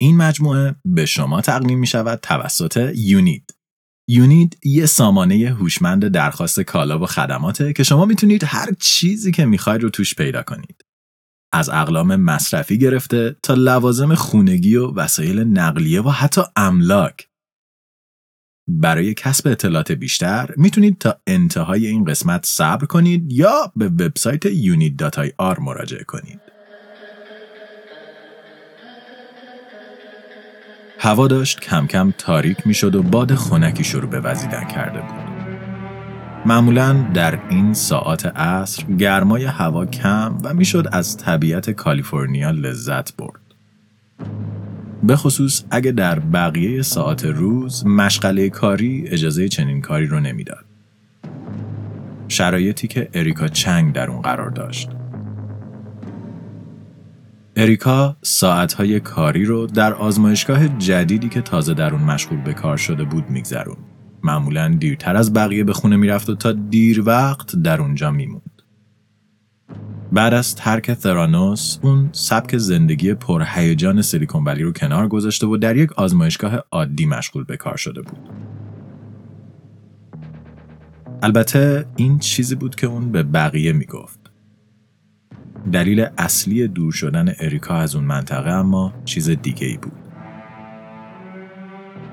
این مجموعه به شما تقدیم می شود توسط یونید. یونید یه سامانه هوشمند درخواست کالا و خدماته که شما می‌تونید هر چیزی که می‌خواید رو توش پیدا کنید. از اقلام مصرفی گرفته تا لوازم خونگی و وسایل نقلیه و حتی املاک. برای کسب اطلاعات بیشتر می‌تونید تا انتهای این قسمت صبر کنید یا به وبسایت unit.ir مراجعه کنید. هوا داشت کم کم تاریک می‌شد و باد خنکی شروع به وزیدن کرده بود. معمولا در این ساعات عصر گرمای هوا کم و می‌شد از طبیعت کالیفرنیا لذت برد. به خصوص اگه در بقیه ساعت روز مشغله کاری اجازه چنین کاری رو نمی‌داد. شرایطی که اریکا چنگ در اون قرار داشت. اریکا ساعتهای کاری رو در آزمایشگاه جدیدی که تازه در اون مشغول به کار شده بود میگذرون. معمولا دیرتر از بقیه به خونه می‌رفت و تا دیر وقت در اونجا میموند. بعد از ترک ثرانوس اون سبک زندگی پرهیجان سیلیکون ولی رو کنار گذاشته و در یک آزمایشگاه عادی مشغول به کار شده بود. البته این چیزی بود که اون به بقیه می‌گفت. دلیل اصلی دور شدن اریکا از اون منطقه اما چیز دیگه ای بود.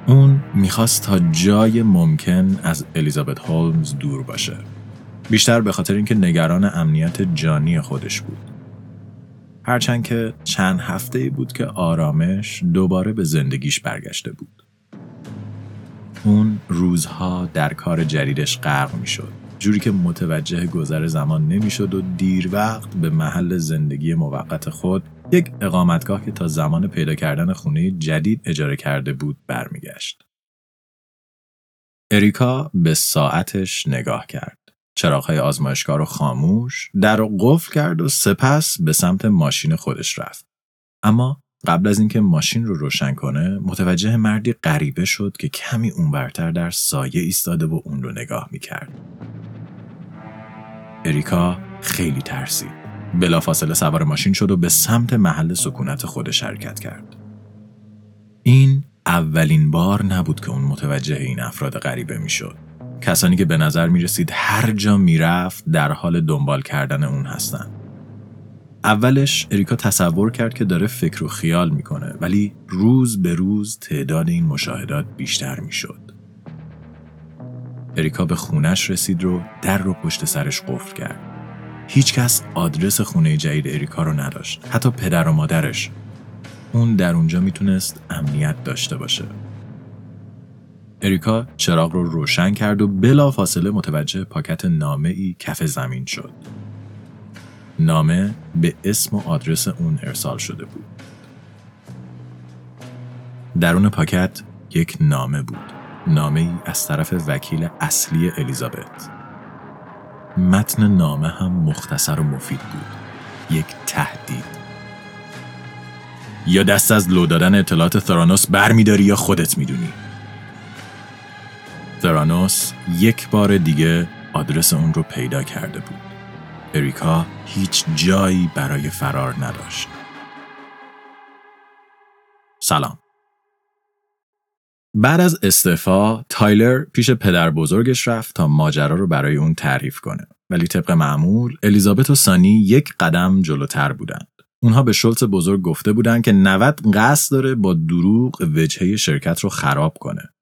اون می‌خواست تا جای ممکن از الیزابت هولمز دور باشه. بیشتر به خاطر اینکه نگران امنیت جانی خودش بود. هرچند که چند هفته ای بود که آرامش دوباره به زندگیش برگشته بود. اون روزها در کار جدیدش غرق می‌شد. جوری که متوجه گذر زمان نمی‌شد و دیر وقت به محل زندگی موقت خود یک اقامتگاه که تا زمان پیدا کردن خونه جدید اجاره کرده بود برمیگشت. اریکا به ساعتش نگاه کرد. چراغهای آزمایشگاه رو خاموش، در رو قفل کرد و سپس به سمت ماشین خودش رفت. اما قبل از اینکه ماشین رو روشن کنه متوجه مردی غریبه شد که کمی اونورتر در سایه ایستاده و اون رو نگاه می‌کرد. اریکا خیلی ترسید. بلافاصله سوار ماشین شد و به سمت محل سکونت خودش حرکت کرد. این اولین بار نبود که اون متوجه این افراد غریبه می‌شد. کسانی که به نظر می رسید هر جا می رفت در حال دنبال کردن اون هستن. اولش اریکا تصور کرد که داره فکر و خیال می‌کنه ولی روز به روز تعداد این مشاهدات بیشتر می‌شد. اریکا به خونش رسید رو در رو پشت سرش قفل کرد. هیچکس آدرس خونه جدید اریکا رو نداشت. حتی پدر و مادرش. اون در اونجا می‌تونست امنیت داشته باشه. اریکا چراغ رو روشن کرد و بلا فاصله متوجه پاکت نامه ای کف زمین شد. نامه به اسم و آدرس اون ارسال شده بود. درون پاکت یک نامه بود. نامه ای از طرف وکیل اصلی الیزابت. متن نامه هم مختصر و مفید بود. یک تهدید. یا دست از لو دادن اطلاعات ثرانوس برمیداری یا خودت می‌دونی. ثرانوس یک بار دیگه آدرس اون رو پیدا کرده بود. اریکا هیچ جایی برای فرار نداشت. سلام. بعد از استعفا تایلر پیش پدر بزرگش رفت تا ماجرا رو برای اون تعریف کنه ولی طبق معمول الیزابت و سانی یک قدم جلوتر بودند اونها به شلت بزرگ گفته بودند که 90 قصد داره با دروغ وجهه شرکت رو خراب کنه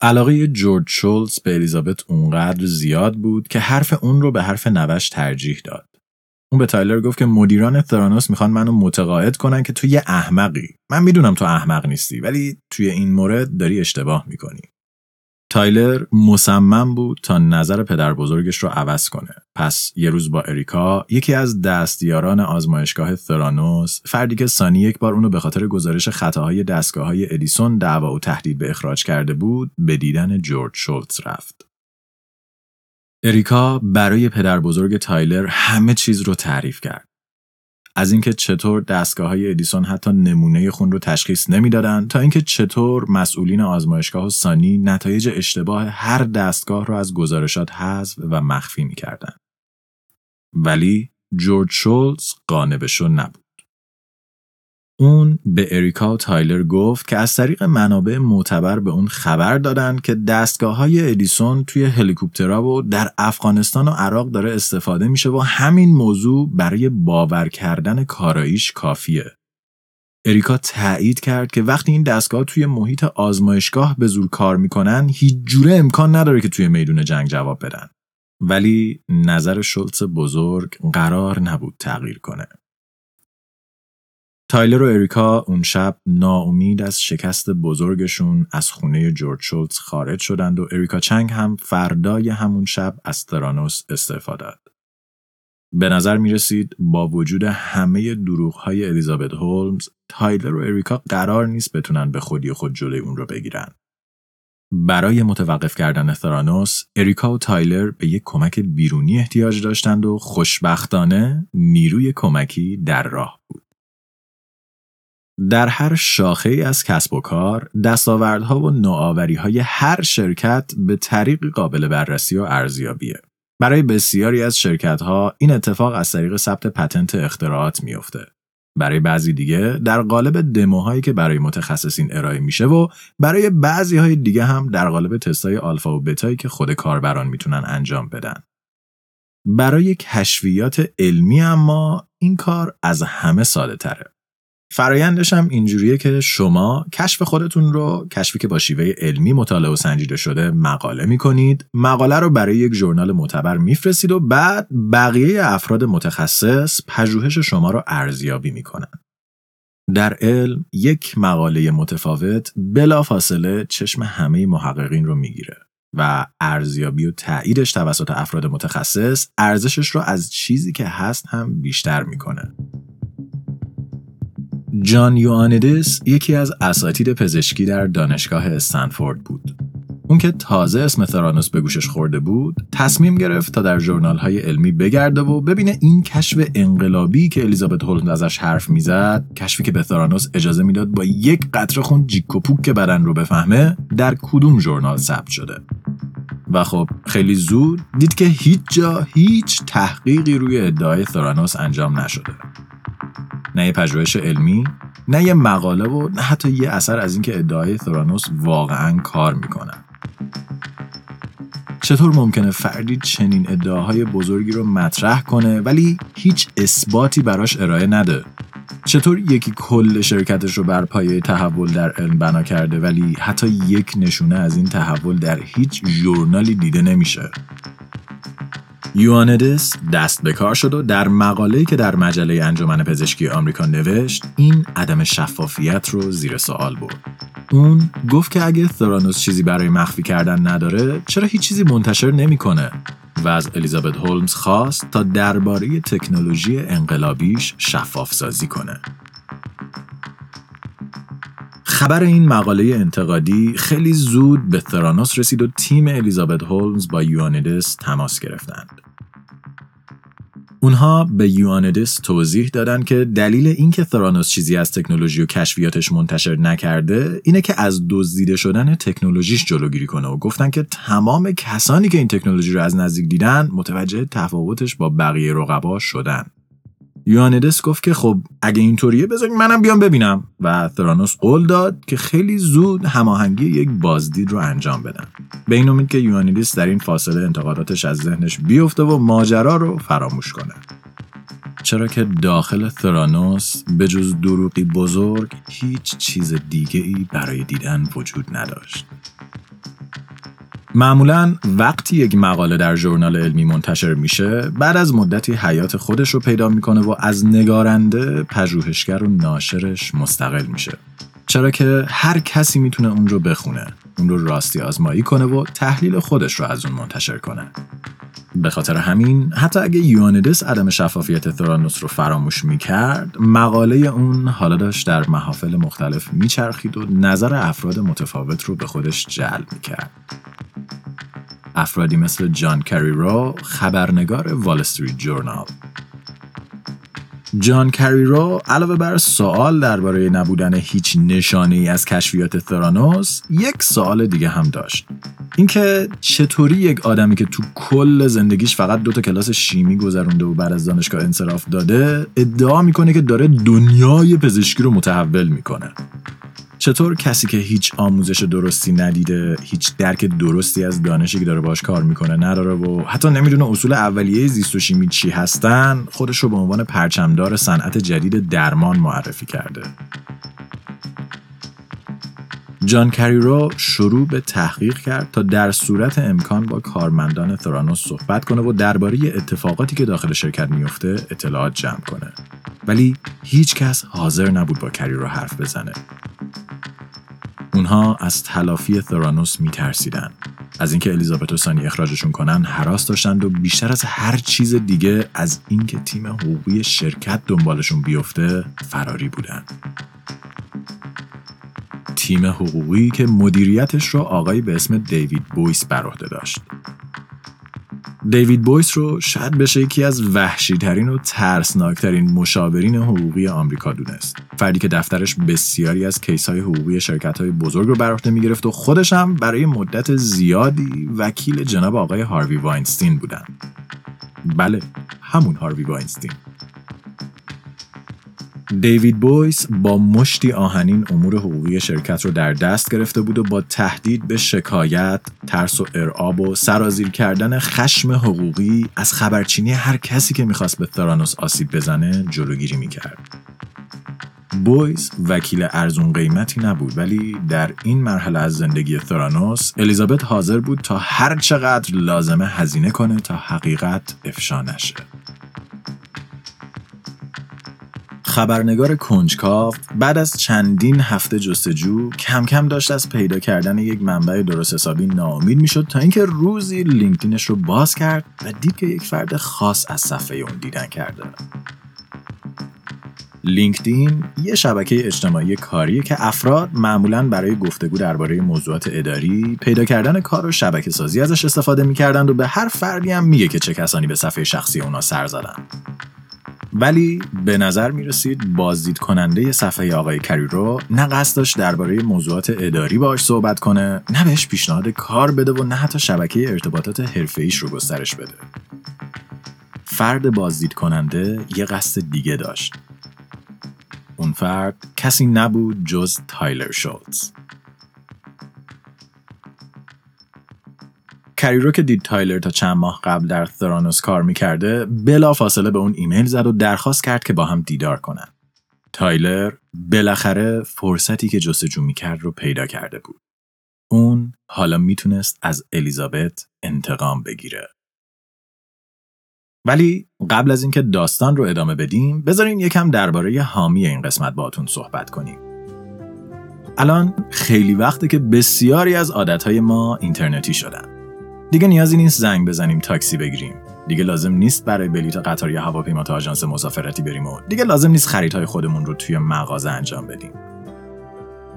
علاقه جورج شولز به الیزابت اونقدر زیاد بود که حرف اون رو به حرف نوش ترجیح داد. اون به تایلر گفت که مدیران ثرانوس می‌خوان منو متقاعد کنن که تو یه احمقی. من می‌دونم تو احمق نیستی ولی توی این مورد داری اشتباه می‌کنی. تایلر مصمم بود تا نظر پدر بزرگش رو عوض کنه. پس یه روز با اریکا یکی از دستیاران آزمایشگاه ثرانوس فردی که سانی یک بار اونو به خاطر گزارش خطاهای دستگاه های ادیسون دعوا و تهدید به اخراج کرده بود به دیدن جورج شولتز رفت. اریکا برای پدر بزرگ تایلر همه چیز رو تعریف کرد. از اینکه چطور دستگاه های ادیسون حتی نمونه خون رو تشخیص نمی‌دادند تا اینکه چطور مسئولین آزمایشگاه و سانی نتایج اشتباه هر دستگاه را از گزارشات حذف و مخفی می‌کردند. ولی جورج شولز قانع نبود. اون به اریکا تایلر گفت که از طریق منابع معتبر به اون خبر دادن که دستگاه های ادیسون توی هلیکوپترها و در افغانستان و عراق داره استفاده میشه و همین موضوع برای باور کردن کاراییش کافیه. اریکا تایید کرد که وقتی این دستگاه توی محیط آزمایشگاه به زور کار می‌کنن هیچ جوره امکان نداره که توی میدون جنگ جواب بدن. ولی نظر شلتز بزرگ قرار نبود تغییر کنه. تایلر و اریکا اون شب ناامید از شکست بزرگشون از خونه جورج شولتز خارج شدند و اریکا چنگ هم فردای همون شب از ترانوس استعفا داد. به نظر می رسید با وجود همه دروغ های الیزابت هولمز تایلر و اریکا قرار نیست بتونن به خودی خود جلوی اون رو بگیرن. برای متوقف کردن ثرانوس، اریکا و تایلر به یک کمک بیرونی احتیاج داشتند و خوشبختانه نیروی کمکی در راه بود. در هر شاخه ای از کسب و کار، دستاوردها و نوآوری‌های هر شرکت به طریق قابل بررسی و ارزیابیه. برای بسیاری از شرکتها این اتفاق از طریق ثبت پتنت اختراعات میافته. برای بعضی دیگه در قالب دموهایی که برای متخصصین ارائه میشه و برای بعضی های دیگه هم در قالب تستای آلفا و بتایی که خود کاربران می‌تونن انجام بدن. برای کشفیات علمی اما این کار از همه ساده تره. فرایندش هم اینجوریه که شما کشف خودتون رو کشفی که با شیوه علمی مطالعه و سنجیده شده مقاله می‌کنید. مقاله رو برای یک ژورنال معتبر میفرستید و بعد بقیه افراد متخصص پژوهش شما رو ارزیابی می‌کنن. در علم یک مقاله متفاوت بلافاصله چشم همه محققین رو می‌گیره و ارزیابی و تاییدش توسط افراد متخصص ارزشش رو از چیزی که هست هم بیشتر می‌کنه. جان یوانیدس یکی از اساتید پزشکی در دانشگاه استنفورد بود. اون که تازه اسم ترانوس به گوشش خورده بود، تصمیم گرفت تا در جورنال های علمی بگرده و ببینه این کشف انقلابی که الیزابت هولند ازش حرف می‌زد، کشفی که به ترانوس اجازه می‌داد با یک قطره خون جیک و که بدن رو بفهمه، در کدوم ژورنال ثبت شده. و خب خیلی زود دید که هیچ جا هیچ تحقیقی روی ادعای ثرانوس انجام نشده. نه یه پژوهش علمی نه یه مقاله و نه حتی یه اثر از اینکه ادعای ثرانوس واقعا کار می‌کنن چطور ممکنه فردی چنین ادعاهای بزرگی رو مطرح کنه ولی هیچ اثباتی براش ارائه نده؟ چطور یکی کل شرکتش رو بر پایه تحول در علم بنا کرده ولی حتی یک نشونه از این تحول در هیچ ژورنالی دیده نمیشه؟ یوانیدس دست به کار شد و در مقاله‌ای که در مجله انجمن پزشکی آمریکا نوشت این عدم شفافیت رو زیر سوال برد. اون گفت که اگه ثرانوس چیزی برای مخفی کردن نداره چرا هیچ چیزی منتشر نمی‌کنه و از الیزابت هولمز خواست تا درباره تکنولوژی انقلابیش شفاف سازی کنه. خبر این مقاله انتقادی خیلی زود به ثرانوس رسید و تیم الیزابت هولمز با یوانیدس تماس گرفتند. اونها به یوانیدس توضیح دادن که دلیل اینکه ثرانوس چیزی از تکنولوژی و کشفیاتش منتشر نکرده اینه که از دزدیده شدن تکنولوژیش جلوگیری کنه و گفتن که تمام کسانی که این تکنولوژی رو از نزدیک دیدن متوجه تفاوتش با بقیه رقبا شدن. یوانیدس گفت که خب اگه اینطوریه بذارید منم بیام ببینم. و ثرانوس قول داد که خیلی زود هماهنگی یک بازدید رو انجام بدن. به امید که یوانیدس در این فاصله انتقاداتش از ذهنش بیفته و ماجرا رو فراموش کنه. چرا که داخل ثرانوس به جز دروغی بزرگ هیچ چیز دیگه ای برای دیدن وجود نداشت. معمولا وقتی یک مقاله در ژورنال علمی منتشر میشه بعد از مدتی حیات خودش رو پیدا می‌کنه و از نگارنده پژوهشگر و ناشرش مستقل میشه. چرا که هر کسی می‌تونه اون رو بخونه اون رو راستی آزمایی کنه و تحلیل خودش رو از اون منتشر کنه. به خاطر همین حتی اگه یوانیدس عدم شفافیت ثرانوس رو فراموش می‌کرد مقاله اون حالا داشت در محافل مختلف میچرخید و نظر افراد متفاوت رو به خودش جلب می‌کرد. افرادی مثل جان کریرو خبرنگار وال استریت جورنال. جان کریرو علاوه بر سوال درباره نبودن هیچ نشانه ای از کشفیات ثرانوس یک سوال دیگه هم داشت. اینکه چطوری یک آدمی که تو کل زندگیش فقط دو تا کلاس شیمی گذرونده و بعد از دانشگاه انصراف داده ادعا می‌کنه که داره دنیای پزشکی رو متحول می‌کنه. چطور کسی که هیچ آموزش درستی ندیده هیچ درک درستی از دانشی که داره باش کار می‌کنه نداره و حتی نمی‌دونه اصول اولیه زیست و شیمی چی هستن خودش رو به عنوان پرچمدار صنعت جدید درمان معرفی کرده. جان کریرو شروع به تحقیق کرد تا در صورت امکان با کارمندان ثرانوس صحبت کنه و درباره اتفاقاتی که داخل شرکت میفته اطلاعات جمع کنه. ولی هیچ کس حاضر نبود با کریرو حرف بزنه. اونها از تلافی ثرانوس میترسیدن. از اینکه الیزابت و سانی اخراجشون کنن حراس داشتند و بیشتر از هر چیز دیگه از اینکه تیم حقوقی شرکت دنبالشون بیفته فراری بودن. تیم حقوقی که مدیریتش رو آقایی به اسم دیوید بویس بر عهده داشت. دیوید بویس رو شاید بشه یکی از وحشی ترین و ترسناکترین مشاورین حقوقی آمریکا دونست. فردی که دفترش بسیاری از case های حقوقی شرکت های بزرگ رو بر عهده می‌گرفت و خودش هم برای مدت زیادی وکیل جناب آقای هاروی واینستین بودن. بله، همون هاروی واینستین. دیوید بویس با مشتی آهنین امور حقوقی شرکت رو در دست گرفته بود و با تهدید به شکایت، ترس و ارعاب و سرازیر کردن خشم حقوقی از خبرچینی هر کسی که می‌خواست به ثرانوس آسیب بزنه جلوگیری می‌کرد. بویس وکیل ارزون قیمتی نبود ولی در این مرحله از زندگی ثرانوس الیزابت حاضر بود تا هر چقدر لازمه هزینه کنه تا حقیقت افشا نشه. خبرنگار کنجکاو بعد از چندین هفته جستجو کم کم داشت از پیدا کردن یک منبع درست حسابی ناامید می‌شد تا اینکه روزی لینکدینش رو باز کرد و دید که یک فرد خاص از صفحه اون دیدن کرده. لینکدین یه شبکه اجتماعی کاریه که افراد معمولا برای گفتگو درباره موضوعات اداری پیدا کردن کار و شبکه سازی ازش استفاده می‌کردند و به هر فردی هم میگه که چه کسانی به صفحه شخصی اونا سر زدن. ولی به نظر می رسید بازدید کننده صفحه آقای کریرو نه قصد داشت درباره موضوعات اداری باش صحبت کنه نه بهش پیشنهاد کار بده و نه حتی شبکه ارتباطات حرفه‌ایش رو گسترش بده. فرد بازدید کننده یه قصد دیگه داشت. اون فرد کسی نبود جز تایلر شولتز کریرو که دید تایلر تا چند ماه قبل در ثرانوس کار می‌کرده بلا فاصله به اون ایمیل زد و درخواست کرد که با هم دیدار کنن. تایلر بالاخره فرصتی که جستجو می‌کرد رو پیدا کرده بود. اون حالا می‌تونست از الیزابت انتقام بگیره. ولی قبل از اینکه داستان رو ادامه بدیم بذارین یکم درباره حامی این قسمت باتون صحبت کنیم. الان خیلی وقته که بسیاری از عادتهای ما اینترنتی شدن. دیگه نیازی نیست زنگ بزنیم تاکسی بگیریم. دیگه لازم نیست برای بلیط قطار یا هواپیما تا آژانس مسافرتی بریم و دیگه لازم نیست خریدهای خودمون رو توی مغازه انجام بدیم.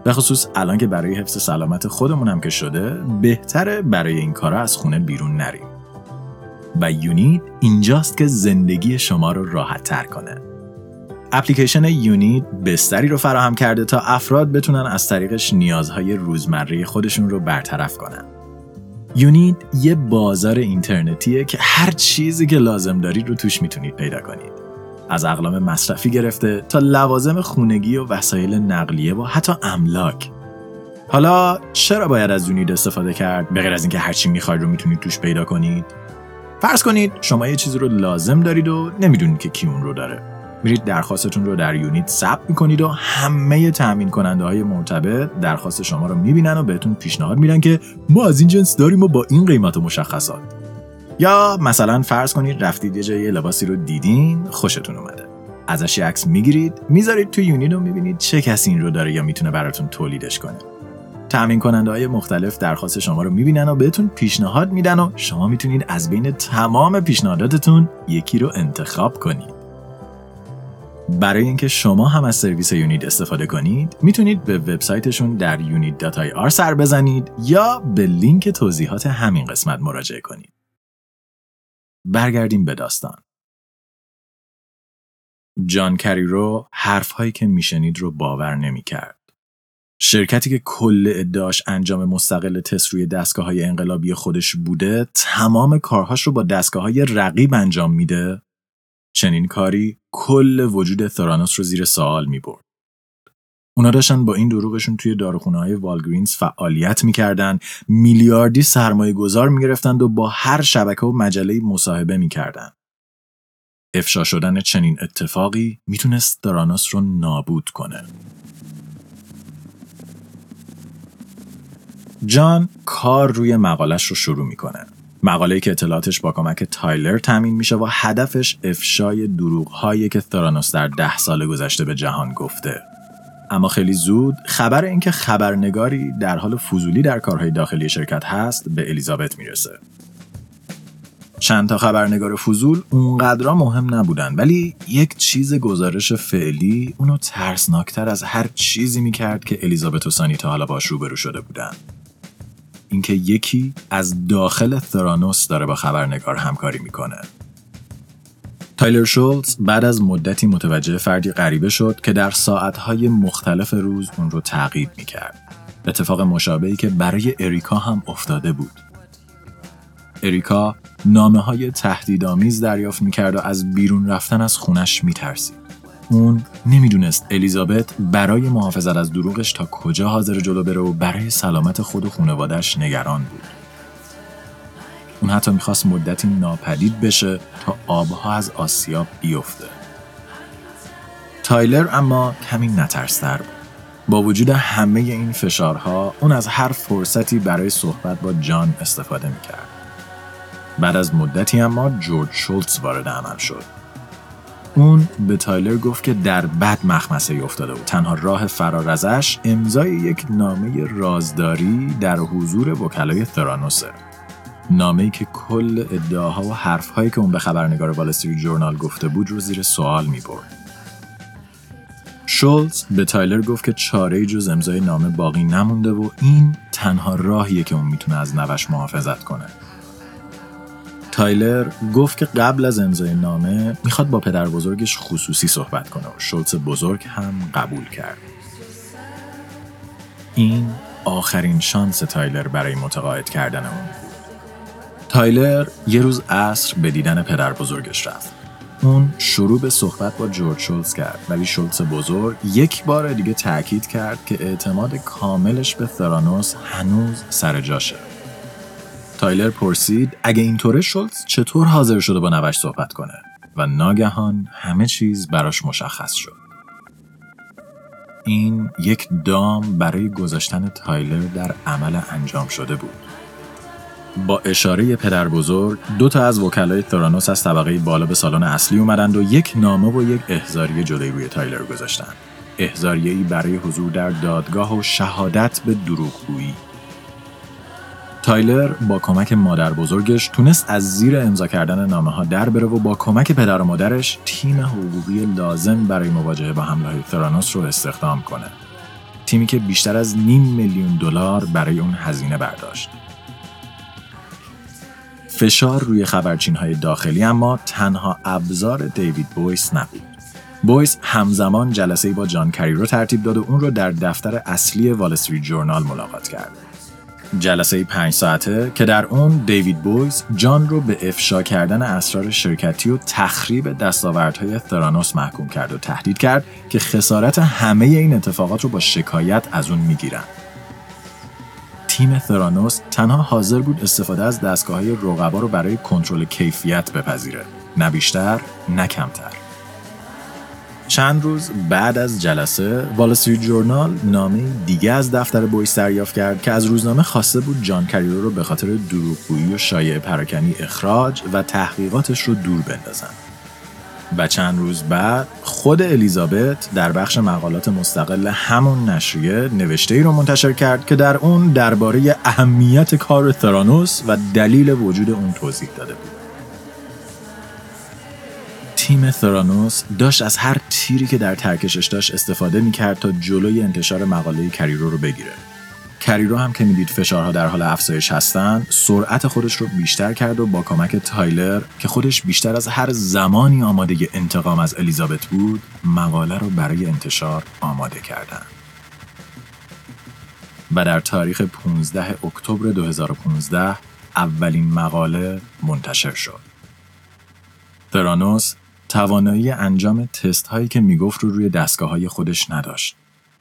به خصوص الان که برای حفظ سلامت خودمون هم که شده بهتره برای این کارا از خونه بیرون نریم. و یونید اینجاست که زندگی شما رو راحت تر کنه. اپلیکیشن یونید بستری رو فراهم کرده تا افراد بتونن از طریقش نیازهای روزمره خودشون رو برطرف کنن. یونید یه بازار اینترنتیه که هر چیزی که لازم دارید رو توش می‌تونید پیدا کنید. از اقلام مصرفی گرفته تا لوازم خونگی و وسایل نقلیه و حتی املاک. حالا چرا باید از یونید استفاده کرد به غیر از اینکه هر چی می‌خواید رو می‌تونید توش پیدا کنید؟ فرض کنید شما یه چیزی رو لازم دارید و نمی‌دونید که کی اون رو داره. میرید درخواستتون رو در یونیت ثبت می‌کنید و همه تامین کننده های مرتبط درخواست شما رو می‌بینن و بهتون پیشنهاد میدن که ما از این جنس داریم و با این قیمت و مشخصات. یا مثلا فرض کنید رفتید یه جای لباسی رو دیدین خوشتون اومده. ازش عکس می‌گیرید می‌ذارید تو یونیت و می‌بینید چه کسی این رو داره یا می‌تونه براتون تولیدش کنه. تامین کننده های مختلف درخواست شما رو می‌بینن و بهتون پیشنهاد میدن و شما می‌تونید از بین تمام پیشنهاداتتون یکی رو انتخاب کنید. برای اینکه شما هم از سرویس یونید استفاده کنید می‌تونید به وبسایتشون در unit.ir سر بزنید یا به لینک توضیحات همین قسمت مراجعه کنید. برگردیم به داستان. جان کریرو حرفهایی که میشنید رو باور نمی‌کرد. شرکتی که کل ادعاش انجام مستقل تست روی دستگاه های انقلابی خودش بوده تمام کارهاش رو با دستگاه های رقیب انجام میده چنین کاری کل وجود ثرانوس رو زیر سوال می برد. اونا داشتن با این دروغشون توی داروخونه های والگرینز فعالیت می‌کردن میلیاردی سرمایه گذار می‌گرفتند و با هر شبکه و مجله مصاحبه می‌کردن. افشا شدن چنین اتفاقی می‌تونست ثرانوس رو نابود کنه. جان کار روی مقالش رو شروع می‌کنه. مقاله که اطلاعاتش با کمک تایلر تامین میشه و هدفش افشای دروغ هایی که ثرانوس در ده سال گذشته به جهان گفته. اما خیلی زود خبر اینکه خبرنگاری در حال فضولی در کارهای داخلی شرکت هست به الیزابت می‌رسه. چند تا خبرنگار فضول اونقدرا مهم نبودن ولی یک چیز گزارش فعلی اونو ترسناکتر از هر چیزی می‌کرد که الیزابت و سانی تا حالا باش روبرو شده بودن. اینکه یکی از داخل ثرانوس داره با خبرنگار همکاری می‌کنه. تایلر شولز بعد از مدتی متوجه فردی غریبه شد که در ساعتهای مختلف روز اون رو تعقیب می‌کرد. اتفاق مشابهی که برای اریکا هم افتاده بود. اریکا نامه های تهدیدآمیز دریافت می‌کرد و از بیرون رفتن از خونش میترسید. اون نمی‌دونست الیزابت برای محافظت از دروغش تا کجا حاضر جلو بره و برای سلامت خود و خانوادش نگران بود. اون حتی می‌خواست مدتی ناپدید بشه تا آبها از آسیاب بیفته. تایلر اما کمی نترستر بود. با وجود همه این فشارها اون از هر فرصتی برای صحبت با جان استفاده می‌کرد. بعد از مدتی اما جورج شولتز وارد عمل شد. اون به تایلر گفت که در بد مخمسه افتاده بود. تنها راه فرار ازش امضای یک نامه رازداری در حضور وکلای ثرانوسه. نامه‌ای که کل ادعاها و حرفهایی که اون به خبرنگار وال جورنال گفته بود رو زیر سوال می‌برد. شولز به تایلر گفت که چاره جز امضای نامه باقی نمونده و این تنها راهیه که اون می‌تونه از نوش محافظت کنه. تایلر گفت که قبل از امضای نامه می‌خواد با پدر بزرگش خصوصی صحبت کنه و شولز بزرگ هم قبول کرد. این آخرین شانس تایلر برای متقاعد کردن اون بود. تایلر یه روز عصر به دیدن پدر بزرگش رفت. اون شروع به صحبت با جورج شولز کرد ولی شولز بزرگ یک بار دیگه تاکید کرد که اعتماد کاملش به ثرانوس هنوز سر جاشه. تایلر پرسید اگه اینطوره شولز چطور حاضر شده با نوه‌ش صحبت کنه و ناگهان همه چیز براش مشخص شد. این یک دام برای گذاشتن تایلر در عمل انجام شده بود. با اشاره پدر بزرگ دو تا از وکلای ثرانوس از طبقه بالا به سالن اصلی اومدند و یک نامه و یک احضاریه جلوی روی تایلر گذاشتند. احضاریه ای برای حضور در دادگاه و شهادت به دروغگویی. تایلر با کمک مادر بزرگش تونست از زیر امضا کردن نامه ها در بره و با کمک پدر و مادرش تیم حقوقی لازم برای مواجهه با حمله های ثرانوس رو استخدام کنه. تیمی که بیشتر از نیم میلیون دلار برای اون هزینه برداشت. فشار روی خبرچین های داخلی اما تنها ابزار دیوید بویس نبود. بویس همزمان جلسه با جان کری رو ترتیب داد و اون رو در دفتر اصلی وال جورنال ملاقات کرد. جلسه پنج ساعته که در اون دیوید بویز جان رو به افشا کردن اسرار شرکتی و تخریب دستاوردهای ثرانوس محکوم کرد و تهدید کرد که خسارت همه این اتفاقات رو با شکایت از اون می‌گیرن. تیم ثرانوس تنها حاضر بود استفاده از دستگاه های رو برای کنترل کیفیت بپذیره نه بیشتر نه کمتر چند روز بعد از جلسه وال جورنال نامه دیگه از دفتر بویس دریافت کرد که از روزنامه خواسته بود جان کریرو رو به خاطر دروغگویی و شایع پراکنی اخراج و تحقیقاتش رو دور بندازن. و چند روز بعد خود الیزابت در بخش مقالات مستقل همون نشریه نوشته ای رو منتشر کرد که در اون درباره اهمیت کار ترانوس و دلیل وجود اون توضیح داده بود. تیم ثرانوس داشت از هر تیری که در ترکشش داشت استفاده می‌کرد تا جلوی انتشار مقاله کریرو رو بگیره. کریرو هم که می‌دید فشارها در حال افزایش هستند سرعت خودش رو بیشتر کرد و با کمک تایلر که خودش بیشتر از هر زمانی آماده انتقام از الیزابت بود مقاله رو برای انتشار آماده کردند و در تاریخ 15 اکتبر 2015 اولین مقاله منتشر شد. ترانوس توانایی انجام تست هایی که می‌گفت رو روی دستگاه های خودش نداشت.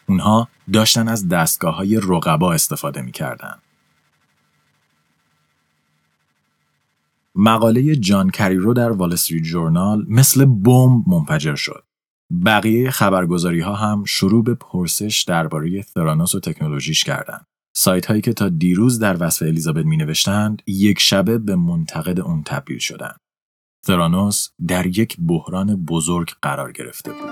اونها داشتن از دستگاه های رقبا استفاده می‌کردن. مقاله جان کریرو در وال استریت جورنال مثل بمب منفجر شد. بقیه خبرگزاری ها هم شروع به پرسش درباره ثرانوس و تکنولوژیش کردند. سایت هایی که تا دیروز در وصف الیزابت می نوشتند یک شبه به منتقد اون تبدیل شدند. ثرانوس در یک بحران بزرگ قرار گرفته بود.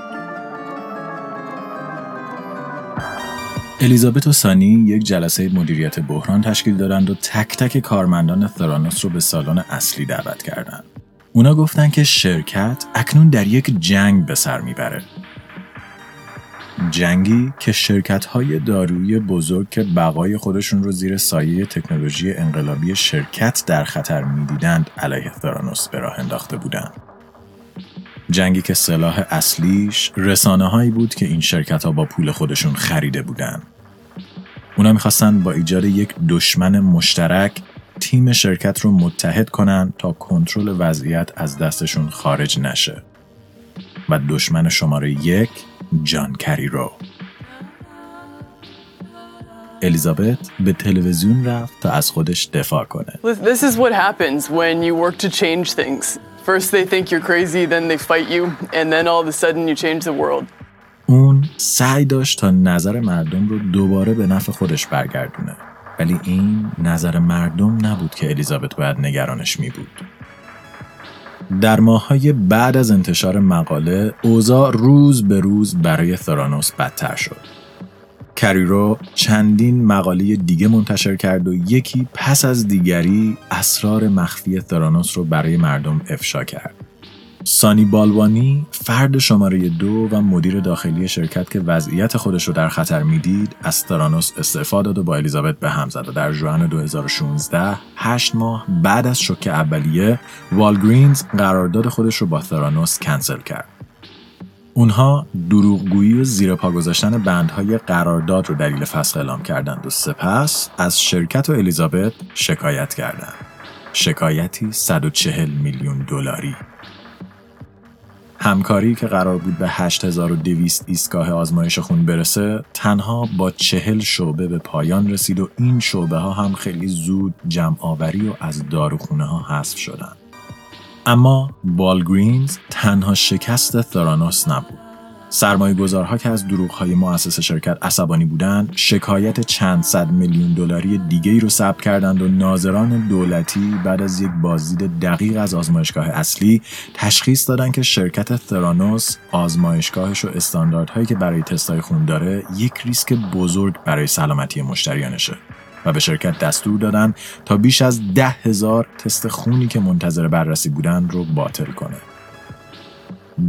الیزابت و سانی یک جلسه مدیریت بحران تشکیل دادند و تک تک کارمندان ثرانوس رو به سالن اصلی دعوت کردند. اونا گفتن که شرکت اکنون در یک جنگ به سر می‌بره. جنگی که شرکت های دارویی بزرگ که بقای خودشون رو زیر سایه تکنولوژی انقلابی شرکت در خطر می‌دیدند علیه ثرانوس به راه انداخته بودند. جنگی که سلاح اصلیش رسانه هایی بود که این شرکت ها با پول خودشون خریده بودند. اونا می‌خواستن با ایجاد یک دشمن مشترک تیم شرکت رو متحد کنن تا کنترل وضعیت از دستشون خارج نشه و دشمن شماره یک جان کریرو الیزابت به تلویزیون رفت تا از خودش دفاع کنه. This is what happens when you work to change things. First they think you're crazy, then they fight you, and then all of a sudden you change the world. اون سعی داشت تا نظر مردم رو دوباره به نفع خودش برگردونه. ولی این نظر مردم نبود که الیزابت باید نگرانش می بود. در ماهای بعد از انتشار مقاله اوضاع روز به روز برای ثرانوس بدتر شد. کریرو چندین مقاله دیگه منتشر کرد و یکی پس از دیگری اسرار مخفی ثرانوس رو برای مردم افشا کرد. سانی بالوانی فرد شماره دو و مدیر داخلی شرکت که وضعیت خودش رو در خطر می‌دید از ترانوس استعفا داد و با الیزابت به هم زد و در ژوئن 2016 هشت ماه بعد از شوک اولیه والگرینز قرارداد خودش رو با ترانوس کنسل کرد اونها دروغگویی و زیر پا گذاشتن بندهای قرارداد رو دلیل فسخ اعلام کردند و سپس از شرکت و الیزابت شکایت کردند. شکایتی 140 میلیون دلاری. همکاری که قرار بود به 8200 ایستگاه آزمایش خون برسه تنها با چهل شعبه به پایان رسید و این شعبه ها هم خیلی زود جمع آوری و از داروخونه ها حذف شدند. اما بالگرینز تنها شکست ثرانوس نبود. سرمایه گذارها که از دروغ های مؤسس شرکت عصبانی بودند شکایت چند صد میلیون دلاری دیگه ای رو ثبت کردند و ناظران دولتی بعد از یک بازدید دقیق از آزمایشگاه اصلی تشخیص دادند که شرکت ثرانوس آزمایشگاهش و استانداردهایی که برای تستای خون داره یک ریسک بزرگ برای سلامتی مشتریانشه و به شرکت دستور دادن تا بیش از ده هزار تست خونی که منتظر بررسی بودن رو باطل کنه.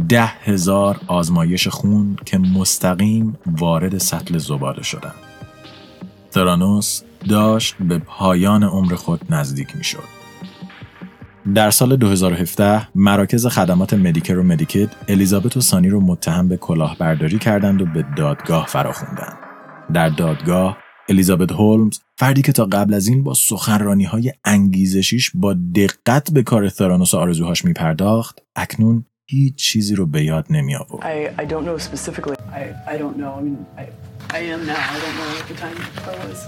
ده هزار آزمایش خون که مستقیم وارد سطل زباله شدن. ترانوس داشت به پایان عمر خود نزدیک می شد. در سال 2017 مراکز خدمات مدیکر و مدیکید الیزابت و سانی رو متهم به کلاهبرداری کردند و به دادگاه فراخوندند. در دادگاه الیزابت هولمز فردی که تا قبل از این با سخنرانی های انگیزشیش با دقت به کار ثرانوس و آرزوهاش می پرداخت اکنون هیچ چیزی رو به یاد نمی آورد. I, I don't know specifically. I, I don't know. I mean, I, I am now. I don't know at the time I was.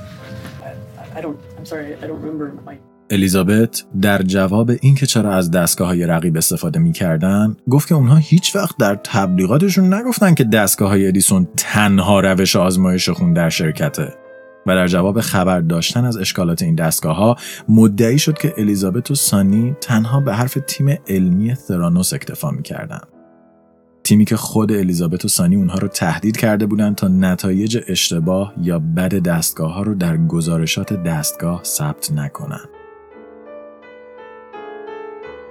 I, I don't, I'm sorry, I don't remember my... الیزابت در جواب اینکه چرا از دستگاه های رقیب استفاده می‌کردن گفت که اونها هیچ وقت در تبلیغاتشون نگفتن که دستگاه های ادیسون تنها روش آزمایش خون در شرکته و در جواب خبر داشتن از اشکالات این دستگاه ها مدعی شد که الیزابت و سانی تنها به حرف تیم علمی ثرانوس اکتفا می‌کردن. تیمی که خود الیزابت و سانی اونها رو تهدید کرده بودند تا نتایج اشتباه یا بد دستگاه ها رو در گزارشات دستگاه ثبت نکنند.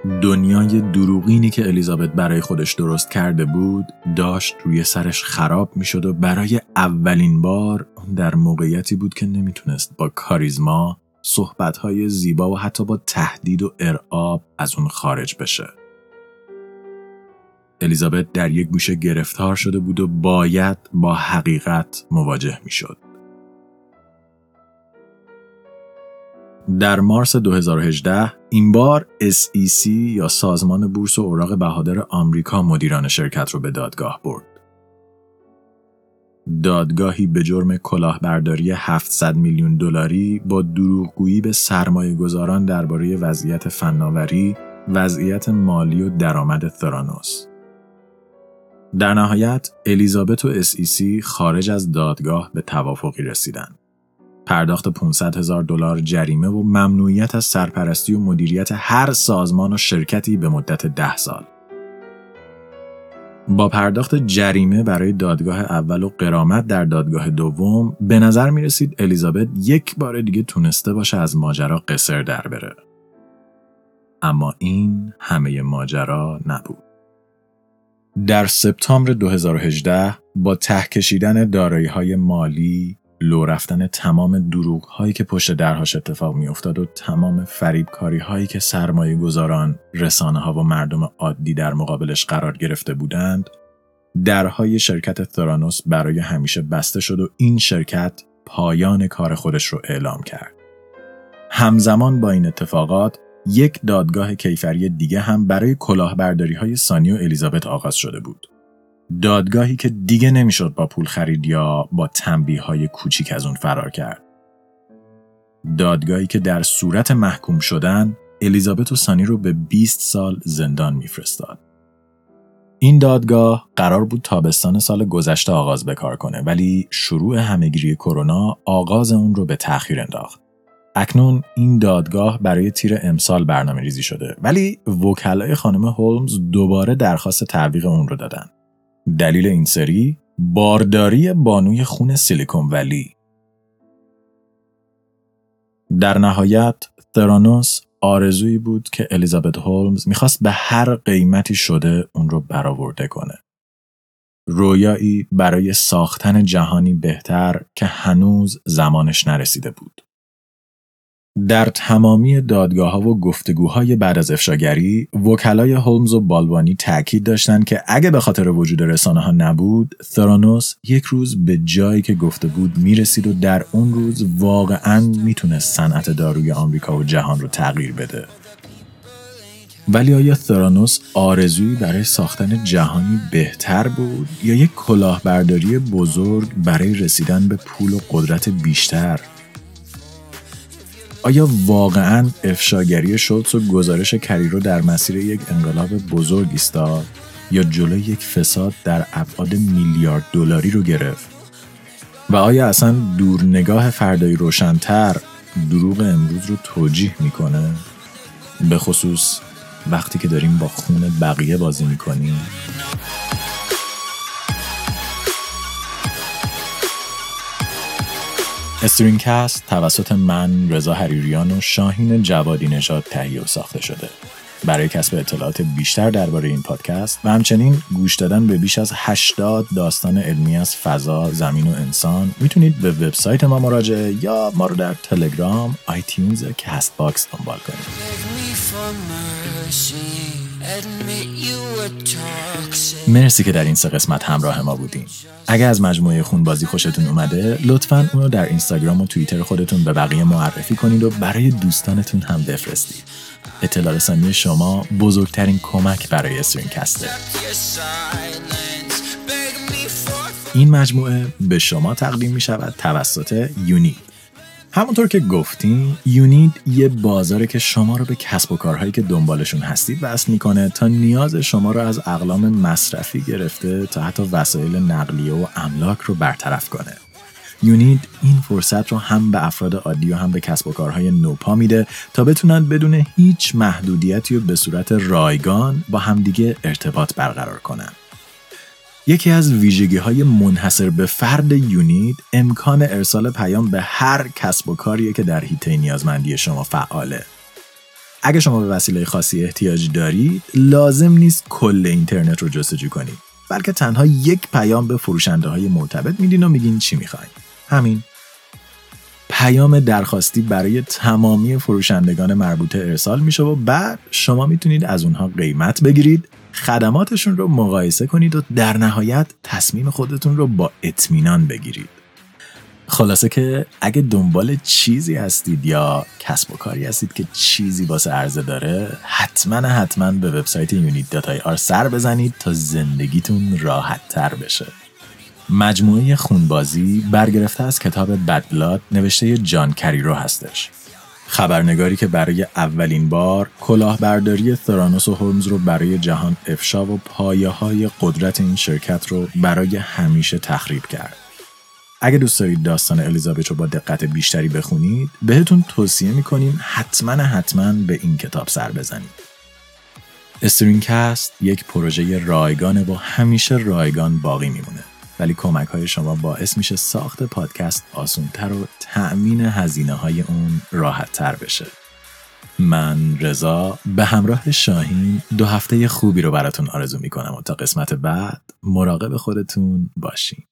دنیای دروغینی که الیزابت برای خودش درست کرده بود داشت روی سرش خراب می‌شد و برای اولین بار در موقعیتی بود که نمی‌تونست با کاریزما صحبتهای زیبا و حتی با تهدید و ارعاب از اون خارج بشه. الیزابت در یک گوشه گرفتار شده بود و باید با حقیقت مواجه می‌شد. در مارس 2018 این بار SEC یا سازمان بورس و اوراق بهادر آمریکا مدیران شرکت رو به دادگاه برد. دادگاهی به جرم کلاهبرداری 700 میلیون دلاری با دروغگویی به سرمایه گذاران درباره وضعیت فناوری، وضعیت مالی و درآمد ثرانوس. در نهایت الیزابت و اسیسی خارج از دادگاه به توافقی رسیدند. پرداخت 500 هزار دلار جریمه و ممنوعیت از سرپرستی و مدیریت هر سازمان و شرکتی به مدت ده سال. با پرداخت جریمه برای دادگاه اول و قرامت در دادگاه دوم به نظر می رسید الیزابت یک بار دیگه تونسته باشه از ماجرا قصر در بره. اما این همه ماجرا نبود. در سپتامبر 2018 با ته کشیدن دارایی های مالی، لو رفتن تمام دروغ هایی که پشت درهاش اتفاق می افتاد و تمام فریبکاری هایی که سرمایه گذاران، رسانه ها و مردم عادی در مقابلش قرار گرفته بودند، درهای شرکت ثرانوس برای همیشه بسته شد و این شرکت پایان کار خودش رو اعلام کرد. همزمان با این اتفاقات یک دادگاه کیفری دیگه هم برای کلاهبرداری های سانی و الیزابت آغاز شده بود. دادگاهی که دیگه نمی‌شد با پول خرید یا با تنبیه های کوچیک از اون فرار کرد. دادگاهی که در صورت محکوم شدن الیزابت و سانی رو به 20 سال زندان میفرستاد. این دادگاه قرار بود تابستان سال گذشته آغاز به کار کنه ولی شروع همهگیری کرونا آغاز اون رو به تأخیر انداخت. اکنون این دادگاه برای تیر امسال برنامه ریزی شده ولی وکلای خانم هولمز دوباره درخواست تعویق اون رو دادن. دلیل این سری بارداری بانوی خون سیلیکون ولی در نهایت ترانوس آرزویی بود که الیزابت هولمز می‌خواست به هر قیمتی شده اون رو برآورده کنه. رویایی برای ساختن جهانی بهتر که هنوز زمانش نرسیده بود. در تمامی دادگاه ها و گفتگوهای بعد از افشاگری وکلای هولمز و بالوانی تاکید داشتند که اگه به خاطر وجود رسانه ها نبود ثرانوس یک روز به جایی که گفته بود می‌رسید و در اون روز واقعا می‌تونست صنعت داروی آمریکا و جهان رو تغییر بده. ولی آیا ثرانوس آرزویی برای ساختن جهانی بهتر بود یا یک کلاهبرداری بزرگ برای رسیدن به پول و قدرت بیشتر؟ آیا واقعا افشاگری شولتز و گزارش کریرو در مسیر یک انقلاب بزرگ ایستاد یا جلوی یک فساد در ابعاد میلیارد دلاری رو گرفت؟ و آیا اصلا دورنگاه فردایی روشنتر دروغ امروز رو توجیه می‌کنه؟ به خصوص وقتی که داریم با خون بقیه بازی می‌کنیم. StringCast توسط من رضا حریریان و شاهین جوادی نژاد تهیه و ساخته شده برای کسب اطلاعات بیشتر درباره این پادکست و همچنین گوش دادن به بیش از 80 داستان علمی از فضا، زمین و انسان می‌تونید به وبسایت ما مراجعه یا ما رو در تلگرام، iTunes، Castbox دنبال کنید. مرسی که در این سه قسمت همراه ما بودین. اگر از مجموعه خونبازی خوشتون اومده لطفا اونو در اینستاگرام و توییتر خودتون به بقیه معرفی کنید و برای دوستانتون هم بفرستید. اطلاع رسانی شما بزرگترین کمک برای استرینکسته. این مجموعه به شما تقدیم می شود توسط یونید. همونطور که گفتیم یونید یه بازاره که شما رو به کسب و کارهایی که دنبالشون هستید وصل می‌کنه تا نیاز شما رو از اقلام مصرفی گرفته تا حتی وسایل نقلیه و املاک رو برطرف کنه. یونید این فرصت رو هم به افراد عادی و هم به کسب و کارهای نوپا میده تا بتونن بدون هیچ محدودیتی و به صورت رایگان با همدیگه ارتباط برقرار کنن. یکی از ویژگی های منحصر به فرد یونید امکان ارسال پیام به هر کسب و کاریه که در حیطه نیازمندی شما فعاله. اگه شما به وسیله خاصی احتیاج دارید، لازم نیست کل اینترنت رو جستجو کنید. بلکه تنها یک پیام به فروشنده های مرتبط میدین و میگین چی می‌خواین. همین. پیام درخواستی برای تمامی فروشندگان مربوطه ارسال میشه و بعد شما می‌تونید از اونها قیمت بگیرید خدماتشون رو مقایسه کنید و در نهایت تصمیم خودتون رو با اطمینان بگیرید. خلاصه که اگه دنبال چیزی هستید یا کسب و کاری هستید که چیزی واسه عرضه داره حتما حتما به وبسایت آر سر بزنید تا زندگیتون راحت تر بشه مجموعه خونبازی برگرفته از کتاب بدبلاد نوشته جان کریرو هستش خبرنگاری که برای اولین بار کلاهبرداری ثرانوس و هولمز رو برای جهان افشا و پایه های قدرت این شرکت رو برای همیشه تخریب کرد. اگه دوست دارید داستان الیزابت رو با دقت بیشتری بخونید بهتون توصیه می‌کنیم حتما حتما به این کتاب سر بزنید. استرینکست یک پروژه رایگانه و همیشه رایگان باقی میمونه. ولی کمک های شما باعث میشه ساخت پادکست آسونتر و تأمین هزینه های اون راحت تر بشه. من رضا به همراه شاهین دو هفته خوبی رو براتون آرزو می‌کنم و تا قسمت بعد مراقب خودتون باشین.